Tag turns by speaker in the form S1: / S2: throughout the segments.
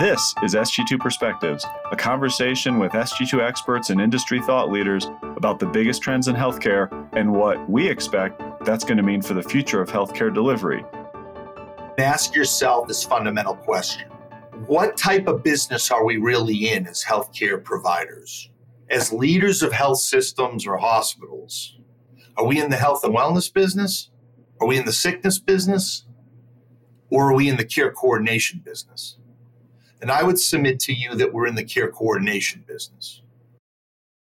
S1: This is SG2 Perspectives, a conversation with SG2 experts and industry thought leaders about the biggest trends in healthcare and what we expect that's going to mean for the future of healthcare delivery.
S2: Ask yourself this fundamental question What type of business are we really in as healthcare providers? As leaders of health systems or hospitals, are we in the health and wellness business? Are we in the sickness business? Or are we in the care coordination business? And I would submit to you that we're in the care coordination business.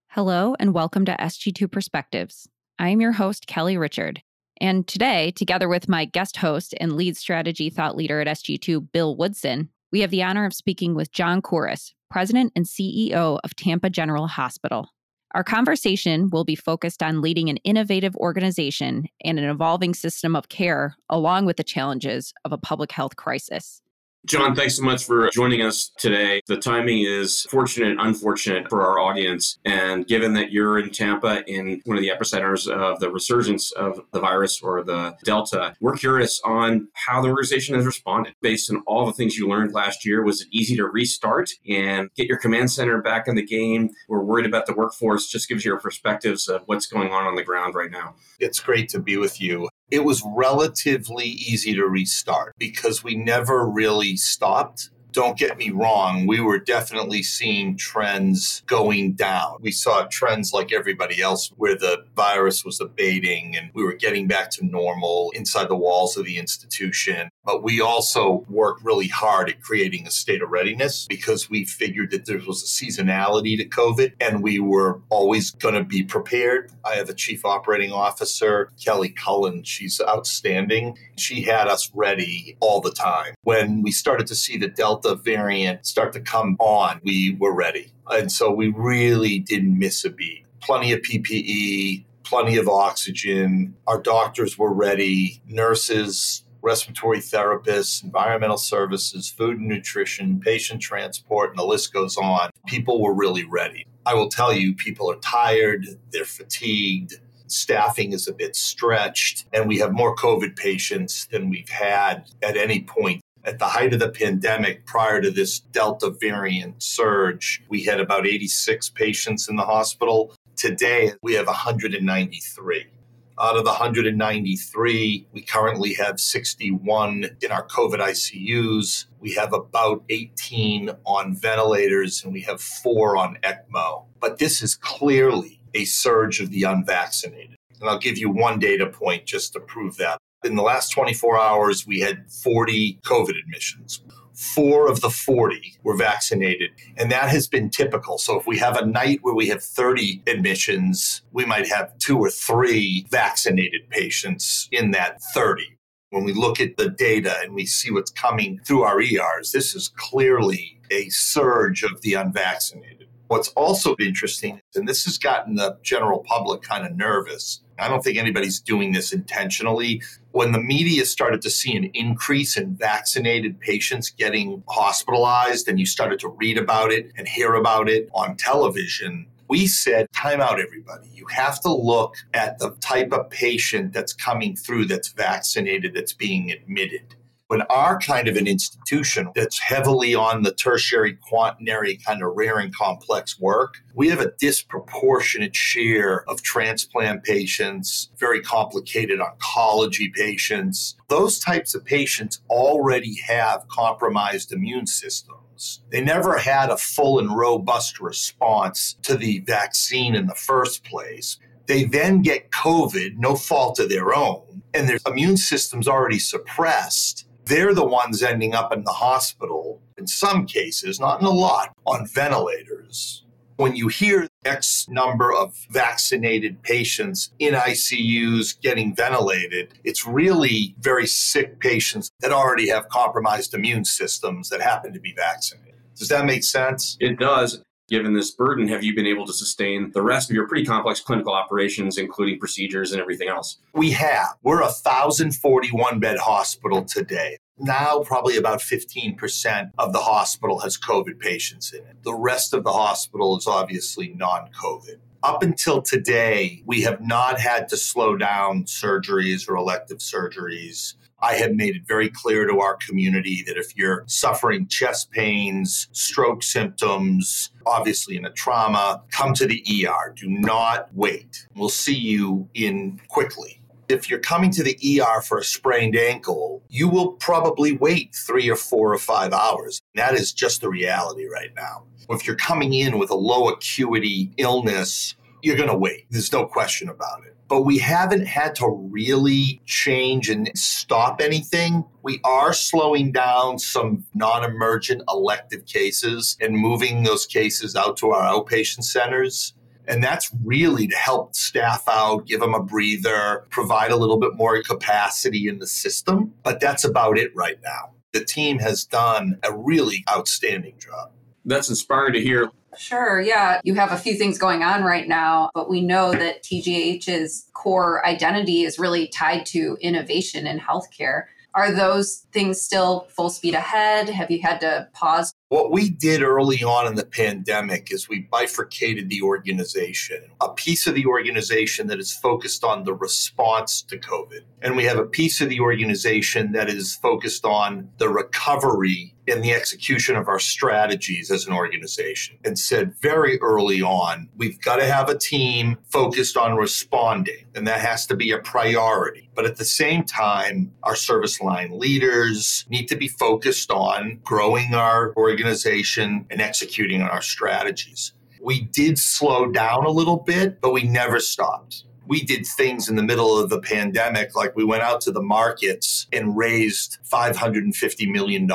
S3: Hello, and welcome to SG2 Perspectives. I am your host, Kelly Richard. And today, together with my guest host and lead strategy thought leader at SG2, Bill Woodson, we have the honor of speaking with John Couris, President and CEO of Tampa General Hospital. Our conversation will be focused on leading an innovative organization and an evolving system of care, along with the challenges of a public health crisis.
S4: John, thanks so much for joining us today. The timing is fortunate and unfortunate for our audience. And given that you're in Tampa in one of the epicenters of the resurgence of the virus or the Delta, we're curious on how the organization has responded. Based on all the things you learned last year, was it easy to restart and get your command center back in the game? We're worried about the workforce. Just gives you your perspectives of what's going on on the ground right now.
S2: It's great to be with you it was relatively easy to restart because we never really stopped don't get me wrong, we were definitely seeing trends going down. We saw trends like everybody else where the virus was abating and we were getting back to normal inside the walls of the institution. But we also worked really hard at creating a state of readiness because we figured that there was a seasonality to COVID and we were always going to be prepared. I have a chief operating officer, Kelly Cullen. She's outstanding. She had us ready all the time. When we started to see the Delta variant start to come on, we were ready. And so we really didn't miss a beat. Plenty of PPE, plenty of oxygen. Our doctors were ready, nurses, respiratory therapists, environmental services, food and nutrition, patient transport, and the list goes on. People were really ready. I will tell you, people are tired, they're fatigued, staffing is a bit stretched, and we have more COVID patients than we've had at any point. At the height of the pandemic, prior to this Delta variant surge, we had about 86 patients in the hospital. Today, we have 193. Out of the 193, we currently have 61 in our COVID ICUs. We have about 18 on ventilators and we have four on ECMO. But this is clearly a surge of the unvaccinated. And I'll give you one data point just to prove that. In the last 24 hours, we had 40 COVID admissions four of the 40 were vaccinated. And that has been typical. So if we have a night where we have 30 admissions, we might have two or three vaccinated patients in that 30. When we look at the data and we see what's coming through our ERs, this is clearly a surge of the unvaccinated. What's also interesting, and this has gotten the general public kind of nervous, I don't think anybody's doing this intentionally. When the media started to see an increase in vaccinated patients getting hospitalized, and you started to read about it and hear about it on television, we said, time out, everybody. You have to look at the type of patient that's coming through that's vaccinated, that's being admitted when our kind of an institution that's heavily on the tertiary quaternary kind of rare and complex work, we have a disproportionate share of transplant patients, very complicated oncology patients. Those types of patients already have compromised immune systems. They never had a full and robust response to the vaccine in the first place. They then get COVID, no fault of their own, and their immune system's already suppressed they're the ones ending up in the hospital, in some cases, not in a lot, on ventilators. When you hear X number of vaccinated patients in ICUs getting ventilated, it's really very sick patients that already have compromised immune systems that happen to be vaccinated. Does that make sense?
S4: It does given this burden, have you been able to sustain the rest of your pretty complex clinical operations, including procedures and everything else?
S2: We have. We're a 1,041 bed hospital today. Now, probably about 15% of the hospital has COVID patients in it. The rest of the hospital is obviously non COVID. Up until today, we have not had to slow down surgeries or elective surgeries I have made it very clear to our community that if you're suffering chest pains, stroke symptoms, obviously in a trauma, come to the ER. Do not wait. We'll see you in quickly if you're coming to the ER for a sprained ankle, you will probably wait three or four or five hours. That is just the reality right now. If you're coming in with a low acuity illness, you're going to wait. There's no question about it. But we haven't had to really change and stop anything. We are slowing down some non emergent elective cases and moving those cases out to our outpatient centers. And that's really to help staff out, give them a breather, provide a little bit more capacity in the system. But that's about it right now. The team has done a really outstanding job.
S4: That's inspiring to hear.
S3: Sure, yeah. You have a few things going on right now, but we know that TGH's core identity is really tied to innovation in healthcare. Are those things still full speed ahead? Have you had to pause?
S2: What we did early on in the pandemic is we bifurcated the organization. A piece of the organization that is focused on the response to COVID. And we have a piece of the organization that is focused on the recovery and the execution of our strategies as an organization and said very early on, we've got to have a team focused on responding, and that has to be a priority. But at the same time, our service line leaders need to be focused on growing our organization and executing on our strategies. We did slow down a little bit, but we never stopped we did things in the middle of the pandemic, like we went out to the markets and raised $550 million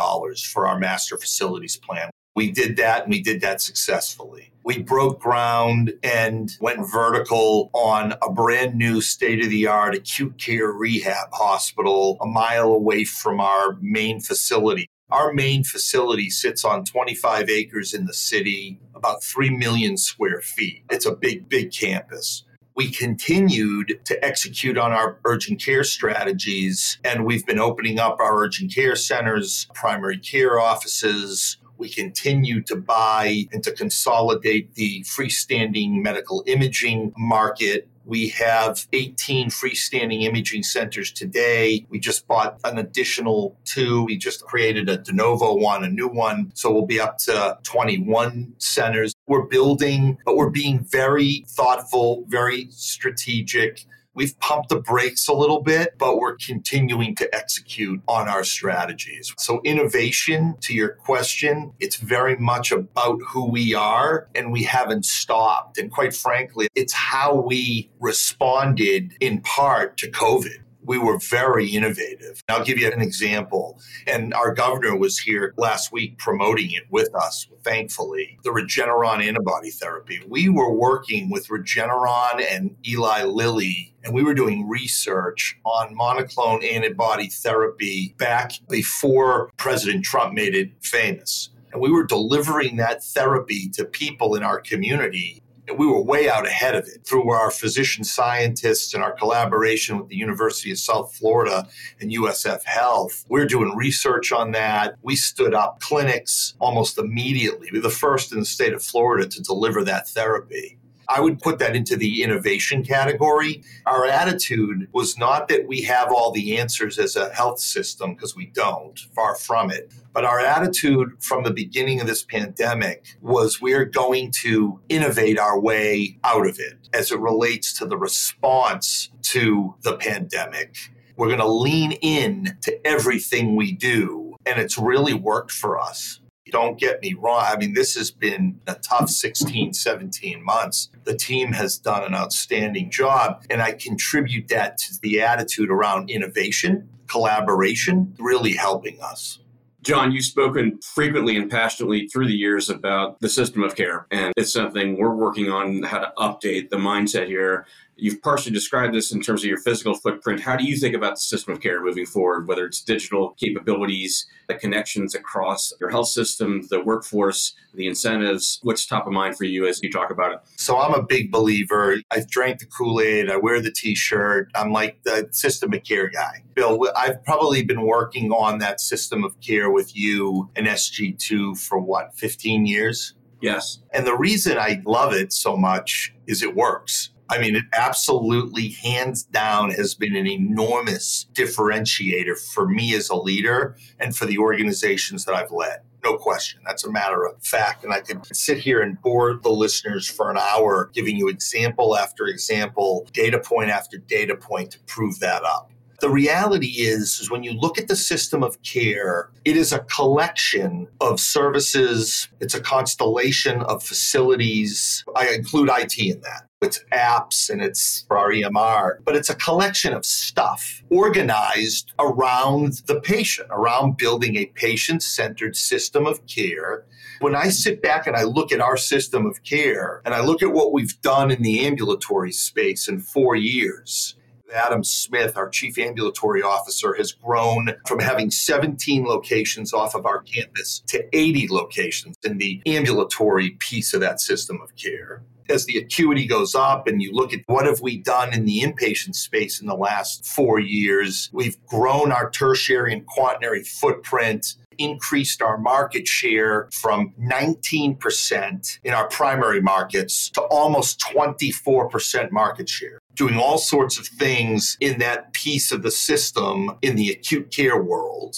S2: for our master facilities plan. We did that and we did that successfully. We broke ground and went vertical on a brand new state of the art acute care rehab hospital a mile away from our main facility. Our main facility sits on 25 acres in the city, about 3 million square feet. It's a big, big campus we continued to execute on our urgent care strategies, and we've been opening up our urgent care centers, primary care offices. We continue to buy and to consolidate the freestanding medical imaging market we have 18 freestanding imaging centers today. We just bought an additional two. We just created a de novo one, a new one. So we'll be up to 21 centers. We're building, but we're being very thoughtful, very strategic We've pumped the brakes a little bit, but we're continuing to execute on our strategies. So, innovation, to your question, it's very much about who we are, and we haven't stopped. And quite frankly, it's how we responded in part to COVID we were very innovative. I'll give you an example. And our governor was here last week promoting it with us, thankfully, the Regeneron antibody therapy. We were working with Regeneron and Eli Lilly, and we were doing research on monoclonal antibody therapy back before President Trump made it famous. And we were delivering that therapy to people in our community we were way out ahead of it through our physician scientists and our collaboration with the University of South Florida and USF Health. We're doing research on that. We stood up clinics almost immediately. We were the first in the state of Florida to deliver that therapy. I would put that into the innovation category. Our attitude was not that we have all the answers as a health system, because we don't, far from it. But our attitude from the beginning of this pandemic was we're going to innovate our way out of it as it relates to the response to the pandemic. We're going to lean in to everything we do. And it's really worked for us. Don't get me wrong. I mean, this has been a tough 16, 17 months. The team has done an outstanding job. And I contribute that to the attitude around innovation, collaboration, really helping us.
S4: John, you've spoken frequently and passionately through the years about the system of care, and it's something we're working on how to update the mindset here You've partially described this in terms of your physical footprint. How do you think about the system of care moving forward, whether it's digital capabilities, the connections across your health system, the workforce, the incentives? What's top of mind for you as you talk about it?
S2: So, I'm a big believer. I've drank the Kool Aid, I wear the t shirt. I'm like the system of care guy. Bill, I've probably been working on that system of care with you and SG2 for what, 15 years?
S4: Yes.
S2: And the reason I love it so much is it works I mean, it absolutely, hands down, has been an enormous differentiator for me as a leader and for the organizations that I've led. No question. That's a matter of fact. And I could sit here and bore the listeners for an hour, giving you example after example, data point after data point to prove that up. The reality is, is when you look at the system of care, it is a collection of services. It's a constellation of facilities. I include IT in that. It's apps and it's our EMR, but it's a collection of stuff organized around the patient, around building a patient centered system of care when I sit back and I look at our system of care and I look at what we've done in the ambulatory space in four years, Adam Smith, our chief ambulatory officer, has grown from having 17 locations off of our campus to 80 locations in the ambulatory piece of that system of care. As the acuity goes up and you look at what have we done in the inpatient space in the last four years, we've grown our tertiary and quaternary footprint increased our market share from 19% in our primary markets to almost 24% market share doing all sorts of things in that piece of the system in the acute care world.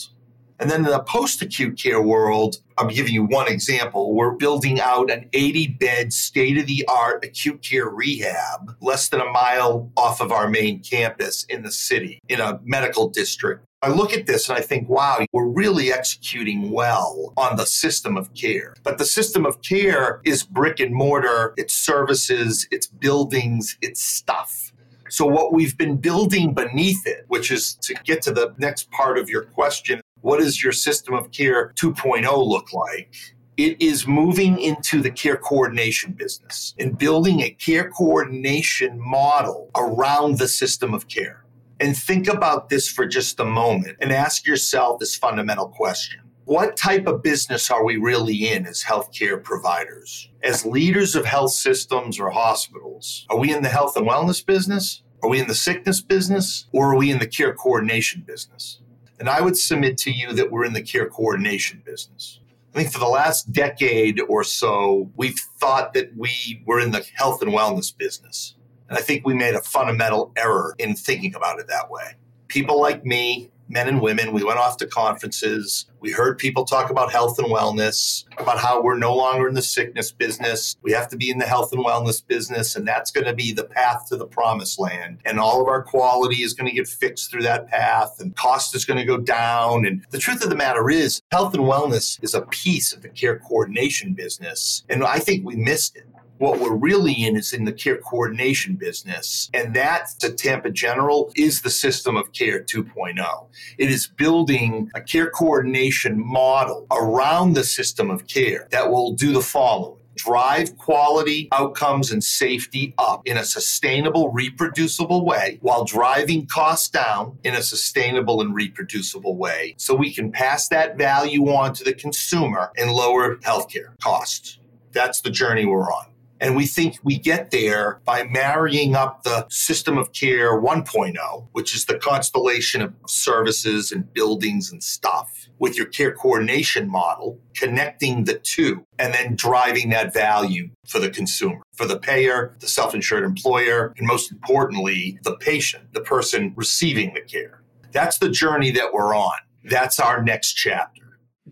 S2: And then in the post acute care world, I'm giving you one example. We're building out an 80 bed state of the art acute care rehab less than a mile off of our main campus in the city in a medical district. I look at this and I think, wow, we're really executing well on the system of care. But the system of care is brick and mortar, it's services, it's buildings, it's stuff. So, what we've been building beneath it, which is to get to the next part of your question what does your system of care 2.0 look like? It is moving into the care coordination business and building a care coordination model around the system of care. And think about this for just a moment and ask yourself this fundamental question what type of business are we really in as healthcare providers? As leaders of health systems or hospitals, are we in the health and wellness business? Are we in the sickness business? Or are we in the care coordination business? And I would submit to you that we're in the care coordination business. I think for the last decade or so, we've thought that we were in the health and wellness business. And I think we made a fundamental error in thinking about it that way. People like me, men and women. We went off to conferences. We heard people talk about health and wellness, about how we're no longer in the sickness business. We have to be in the health and wellness business, and that's going to be the path to the promised land. And all of our quality is going to get fixed through that path, and cost is going to go down. And the truth of the matter is, health and wellness is a piece of the care coordination business. And I think we missed it. What we're really in is in the care coordination business. And that, to Tampa General, is the system of care 2.0. It is building a care coordination model around the system of care that will do the following drive quality outcomes and safety up in a sustainable, reproducible way while driving costs down in a sustainable and reproducible way so we can pass that value on to the consumer and lower healthcare costs. That's the journey we're on. And we think we get there by marrying up the system of care 1.0, which is the constellation of services and buildings and stuff, with your care coordination model, connecting the two, and then driving that value for the consumer, for the payer, the self insured employer, and most importantly, the patient, the person receiving the care. That's the journey that we're on. That's our next chapter.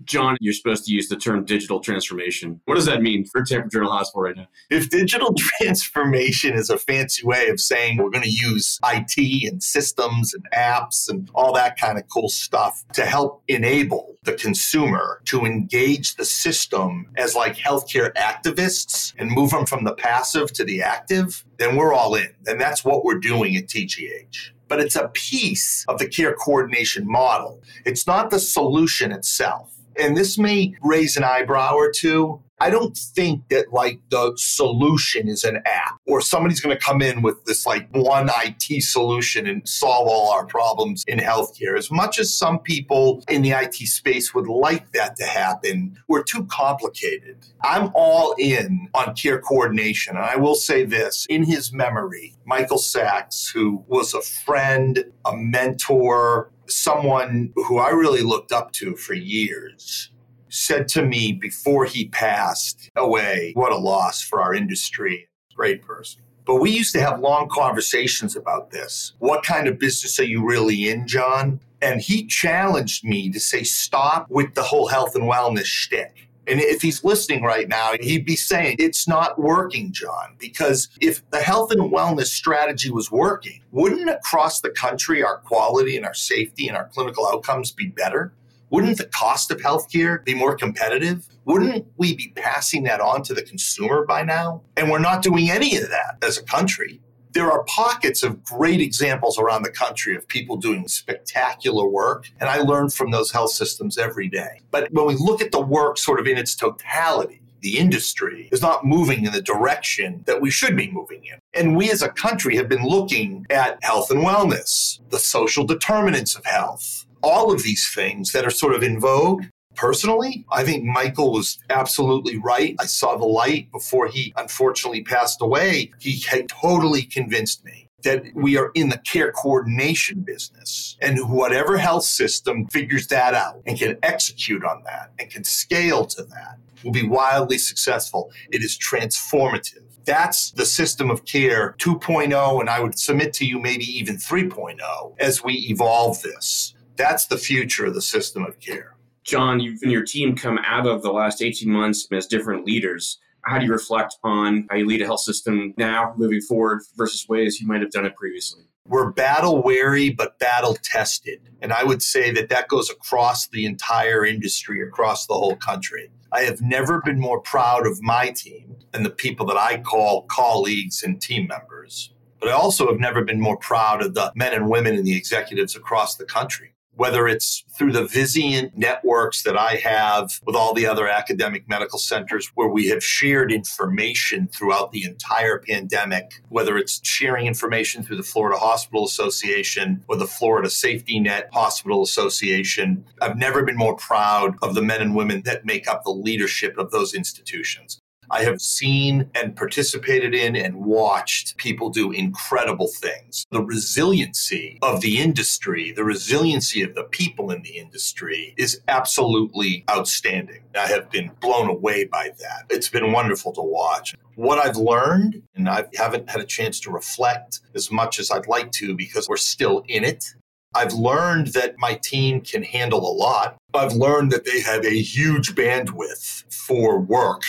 S4: John, you're supposed to use the term digital transformation. What does that mean for Tampa General Hospital right now?
S2: If digital transformation is a fancy way of saying we're going to use IT and systems and apps and all that kind of cool stuff to help enable the consumer to engage the system as like healthcare activists and move them from the passive to the active, then we're all in. And that's what we're doing at TGH but it's a piece of the care coordination model. It's not the solution itself and this may raise an eyebrow or two. I don't think that like the solution is an app or somebody's going to come in with this like one IT solution and solve all our problems in healthcare. As much as some people in the IT space would like that to happen, we're too complicated. I'm all in on care coordination. And I will say this in his memory, Michael Sachs, who was a friend, a mentor, someone who I really looked up to for years said to me before he passed away, what a loss for our industry. Great person. But we used to have long conversations about this. What kind of business are you really in, John? And he challenged me to say, stop with the whole health and wellness shtick. And if he's listening right now, he'd be saying, It's not working, John, because if the health and wellness strategy was working, wouldn't across the country our quality and our safety and our clinical outcomes be better? Wouldn't the cost of healthcare be more competitive? Wouldn't we be passing that on to the consumer by now? And we're not doing any of that as a country there are pockets of great examples around the country of people doing spectacular work. And I learn from those health systems every day. But when we look at the work sort of in its totality, the industry is not moving in the direction that we should be moving in. And we as a country have been looking at health and wellness, the social determinants of health, all of these things that are sort of in vogue Personally, I think Michael was absolutely right. I saw the light before he unfortunately passed away. He had totally convinced me that we are in the care coordination business. And whatever health system figures that out and can execute on that and can scale to that will be wildly successful. It is transformative. That's the system of care 2.0, and I would submit to you maybe even 3.0 as we evolve this. That's the future of the system of care.
S4: John, you and your team come out of the last 18 months as different leaders. How do you reflect on how you lead a health system now, moving forward, versus ways you might have done it previously?
S2: We're battle weary, but battle tested. And I would say that that goes across the entire industry, across the whole country. I have never been more proud of my team and the people that I call colleagues and team members. But I also have never been more proud of the men and women and the executives across the country whether it's through the Vizient networks that I have with all the other academic medical centers where we have shared information throughout the entire pandemic, whether it's sharing information through the Florida Hospital Association or the Florida Safety Net Hospital Association. I've never been more proud of the men and women that make up the leadership of those institutions. I have seen and participated in and watched people do incredible things. The resiliency of the industry, the resiliency of the people in the industry is absolutely outstanding. I have been blown away by that. It's been wonderful to watch. What I've learned, and I haven't had a chance to reflect as much as I'd like to because we're still in it, I've learned that my team can handle a lot. I've learned that they have a huge bandwidth for work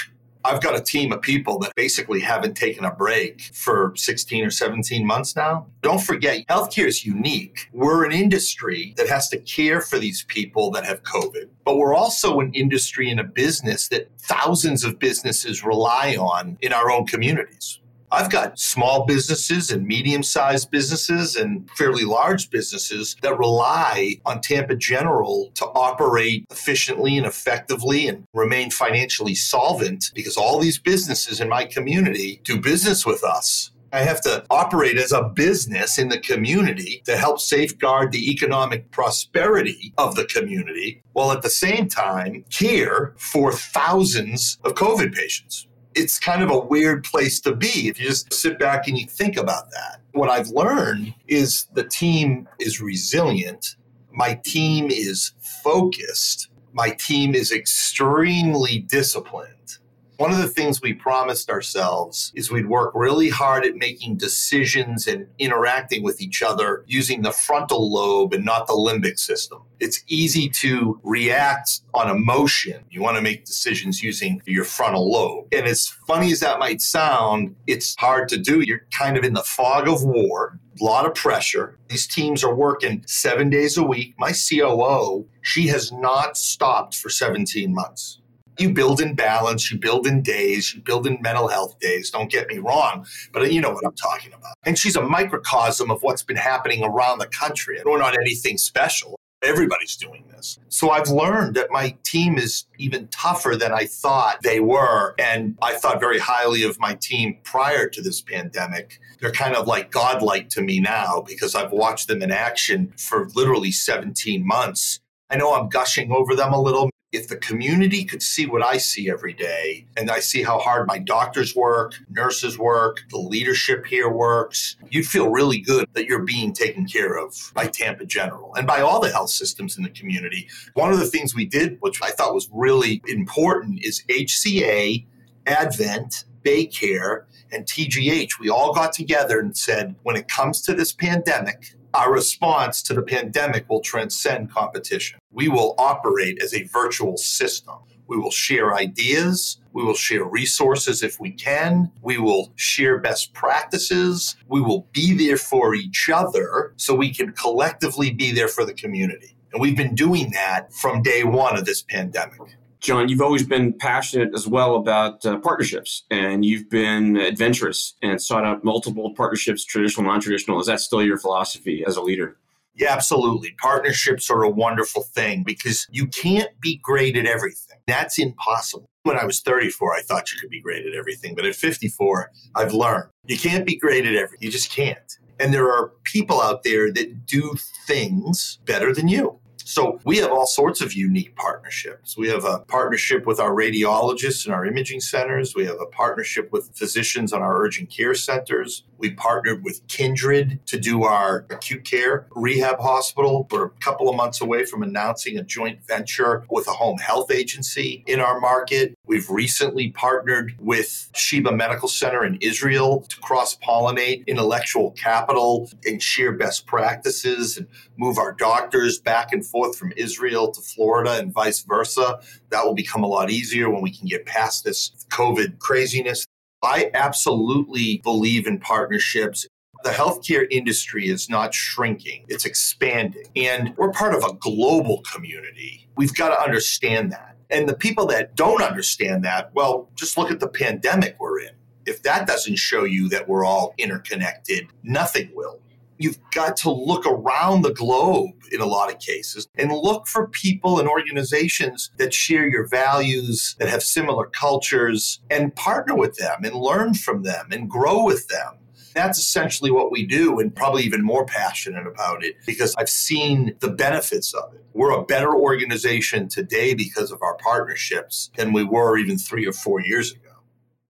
S2: I've got a team of people that basically haven't taken a break for 16 or 17 months now. Don't forget, healthcare is unique. We're an industry that has to care for these people that have COVID, but we're also an industry and a business that thousands of businesses rely on in our own communities. I've got small businesses and medium sized businesses and fairly large businesses that rely on Tampa General to operate efficiently and effectively and remain financially solvent because all these businesses in my community do business with us. I have to operate as a business in the community to help safeguard the economic prosperity of the community while at the same time care for thousands of COVID patients it's kind of a weird place to be if you just sit back and you think about that. What I've learned is the team is resilient, my team is focused, my team is extremely disciplined. One of the things we promised ourselves is we'd work really hard at making decisions and interacting with each other using the frontal lobe and not the limbic system. It's easy to react on emotion. You want to make decisions using your frontal lobe. And as funny as that might sound, it's hard to do. You're kind of in the fog of war a lot of pressure. These teams are working seven days a week. My COO, she has not stopped for 17 months you build in balance, you build in days, you build in mental health days. Don't get me wrong, but you know what I'm talking about. And she's a microcosm of what's been happening around the country. We're not anything special. Everybody's doing this. So I've learned that my team is even tougher than I thought they were. And I thought very highly of my team prior to this pandemic. They're kind of like godlike to me now because I've watched them in action for literally 17 months. I know I'm gushing over them a little if the community could see what I see every day, and I see how hard my doctors work, nurses work, the leadership here works, you'd feel really good that you're being taken care of by Tampa General and by all the health systems in the community. One of the things we did, which I thought was really important, is HCA, Advent, Baycare, and TGH, we all got together and said, when it comes to this pandemic, our response to the pandemic will transcend competition. We will operate as a virtual system. We will share ideas. We will share resources if we can. We will share best practices. We will be there for each other so we can collectively be there for the community. And we've been doing that from day one of this pandemic.
S4: John, you've always been passionate as well about uh, partnerships and you've been adventurous and sought out multiple partnerships, traditional, non traditional. Is that still your philosophy as a leader?
S2: Yeah, absolutely. Partnerships are a wonderful thing because you can't be great at everything. That's impossible. When I was 34, I thought you could be great at everything. But at 54, I've learned you can't be great at everything. You just can't. And there are people out there that do things better than you. So we have all sorts of unique partnerships. We have a partnership with our radiologists in our imaging centers. We have a partnership with physicians on our urgent care centers. We partnered with Kindred to do our acute care rehab hospital. We're a couple of months away from announcing a joint venture with a home health agency in our market. We've recently partnered with Sheba Medical Center in Israel to cross pollinate intellectual capital and share best practices and move our doctors back and forth from Israel to Florida and vice versa. That will become a lot easier when we can get past this COVID craziness. I absolutely believe in partnerships. The healthcare industry is not shrinking, it's expanding. And we're part of a global community. We've got to understand that. And the people that don't understand that, well, just look at the pandemic we're in. If that doesn't show you that we're all interconnected, nothing will you've got to look around the globe in a lot of cases and look for people and organizations that share your values, that have similar cultures, and partner with them and learn from them and grow with them. That's essentially what we do, and probably even more passionate about it because I've seen the benefits of it. We're a better organization today because of our partnerships than we were even three or four years ago.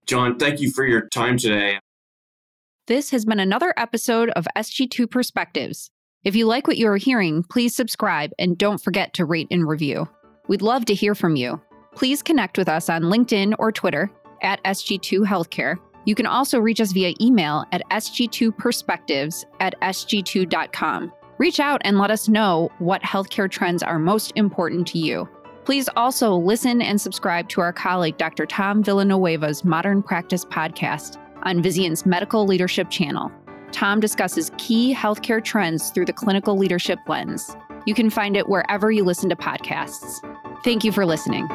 S4: John, thank you for your time today.
S3: This has been another episode of SG2 Perspectives. If you like what you are hearing, please subscribe and don't forget to rate and review. We'd love to hear from you. Please connect with us on LinkedIn or Twitter at SG2 Healthcare. You can also reach us via email at sg2perspectives at sg2.com. Reach out and let us know what healthcare trends are most important to you. Please also listen and subscribe to our colleague Dr. Tom Villanueva's Modern Practice podcast on Vizient's Medical Leadership channel. Tom discusses key healthcare trends through the clinical leadership lens. You can find it wherever you listen to podcasts. Thank you for listening.